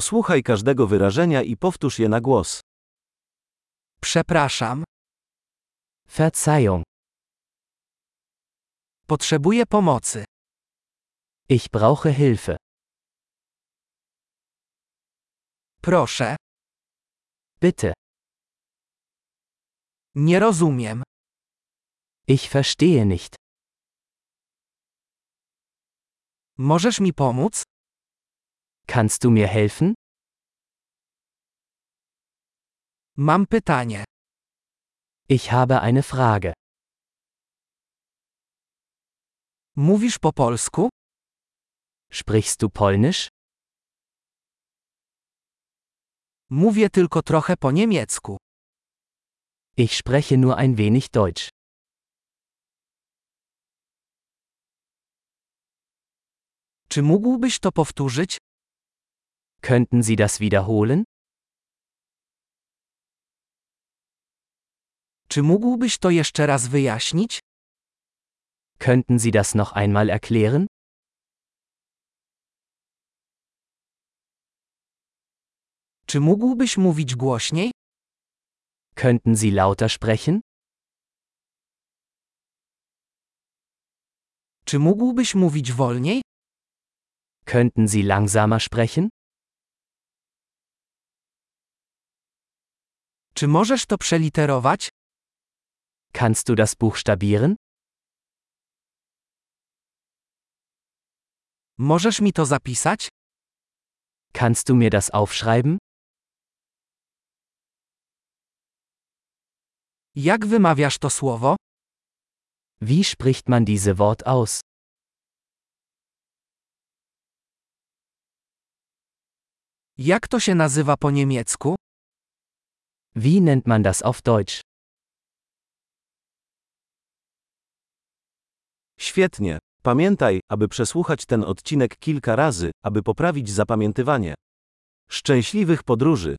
Posłuchaj każdego wyrażenia i powtórz je na głos. Przepraszam, Verzeihung, potrzebuję pomocy. ich brauche Hilfe. Proszę, Bitte, nie rozumiem. ich verstehe nicht. Możesz mi pomóc? Kannst du mir helfen? Mam pytanie. Ich habe eine Frage. Mówisz po polsku? Sprichst du Polnisch? Mówię tylko trochę po niemiecku. Ich spreche nur ein wenig Deutsch. Czy mógłbyś to powtórzyć? Könnten Sie das wiederholen? Czy mógłbyś to jeszcze raz wyjaśnić? Könnten Sie das noch einmal erklären? Czy mógłbyś mówić głośniej? Könnten Sie lauter sprechen? Czy mógłbyś mówić wolniej? Könnten Sie langsamer sprechen? Czy możesz to przeliterować? Kannst du das buchstabieren? Możesz mi to zapisać? Kannst du mir das aufschreiben? Jak wymawiasz to słowo? Wie spricht man diese Wort aus? Jak to się nazywa po niemiecku? Wie nennt man das auf Deutsch? Świetnie. Pamiętaj, aby przesłuchać ten odcinek kilka razy, aby poprawić zapamiętywanie. Szczęśliwych podróży!